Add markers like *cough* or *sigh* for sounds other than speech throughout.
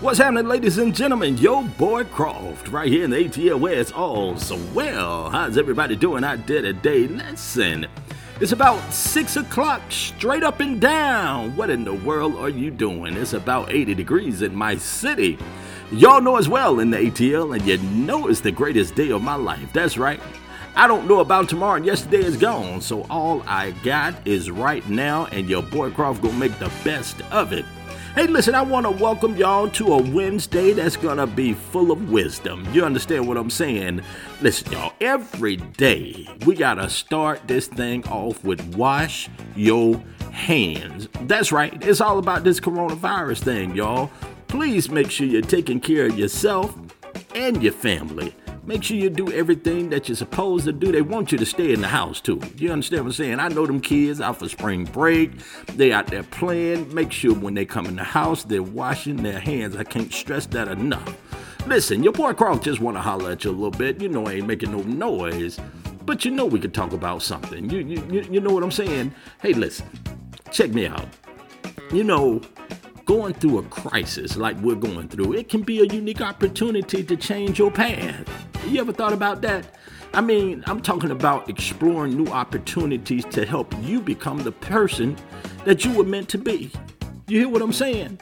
What's happening, ladies and gentlemen? Yo, boy Croft, right here in the ATL where it's all so well. How's everybody doing out there today? Listen, it's about 6 o'clock, straight up and down. What in the world are you doing? It's about 80 degrees in my city. Y'all know as well in the ATL, and you know it's the greatest day of my life. That's right. I don't know about tomorrow, and yesterday is gone, so all I got is right now, and your boy Croft gonna make the best of it. Hey, listen, I want to welcome y'all to a Wednesday that's going to be full of wisdom. You understand what I'm saying? Listen, y'all, every day we got to start this thing off with wash your hands. That's right, it's all about this coronavirus thing, y'all. Please make sure you're taking care of yourself and your family. Make sure you do everything that you're supposed to do. They want you to stay in the house too. You understand what I'm saying? I know them kids out for spring break. They out there playing. Make sure when they come in the house, they're washing their hands. I can't stress that enough. Listen, your boy Carl just want to holler at you a little bit. You know I ain't making no noise, but you know we could talk about something. You, you, you know what I'm saying? Hey, listen, check me out. You know, going through a crisis like we're going through, it can be a unique opportunity to change your path. You ever thought about that? I mean, I'm talking about exploring new opportunities to help you become the person that you were meant to be. You hear what I'm saying?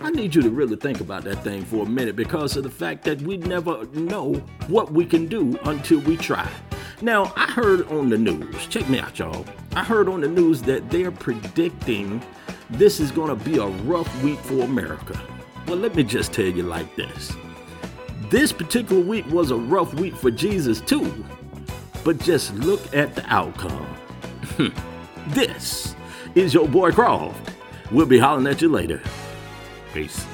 I need you to really think about that thing for a minute because of the fact that we never know what we can do until we try. Now, I heard on the news, check me out, y'all. I heard on the news that they're predicting this is going to be a rough week for America. Well, let me just tell you like this this particular week was a rough week for Jesus, too. But just look at the outcome. *laughs* this is your boy Croft. We'll be hollering at you later. Peace.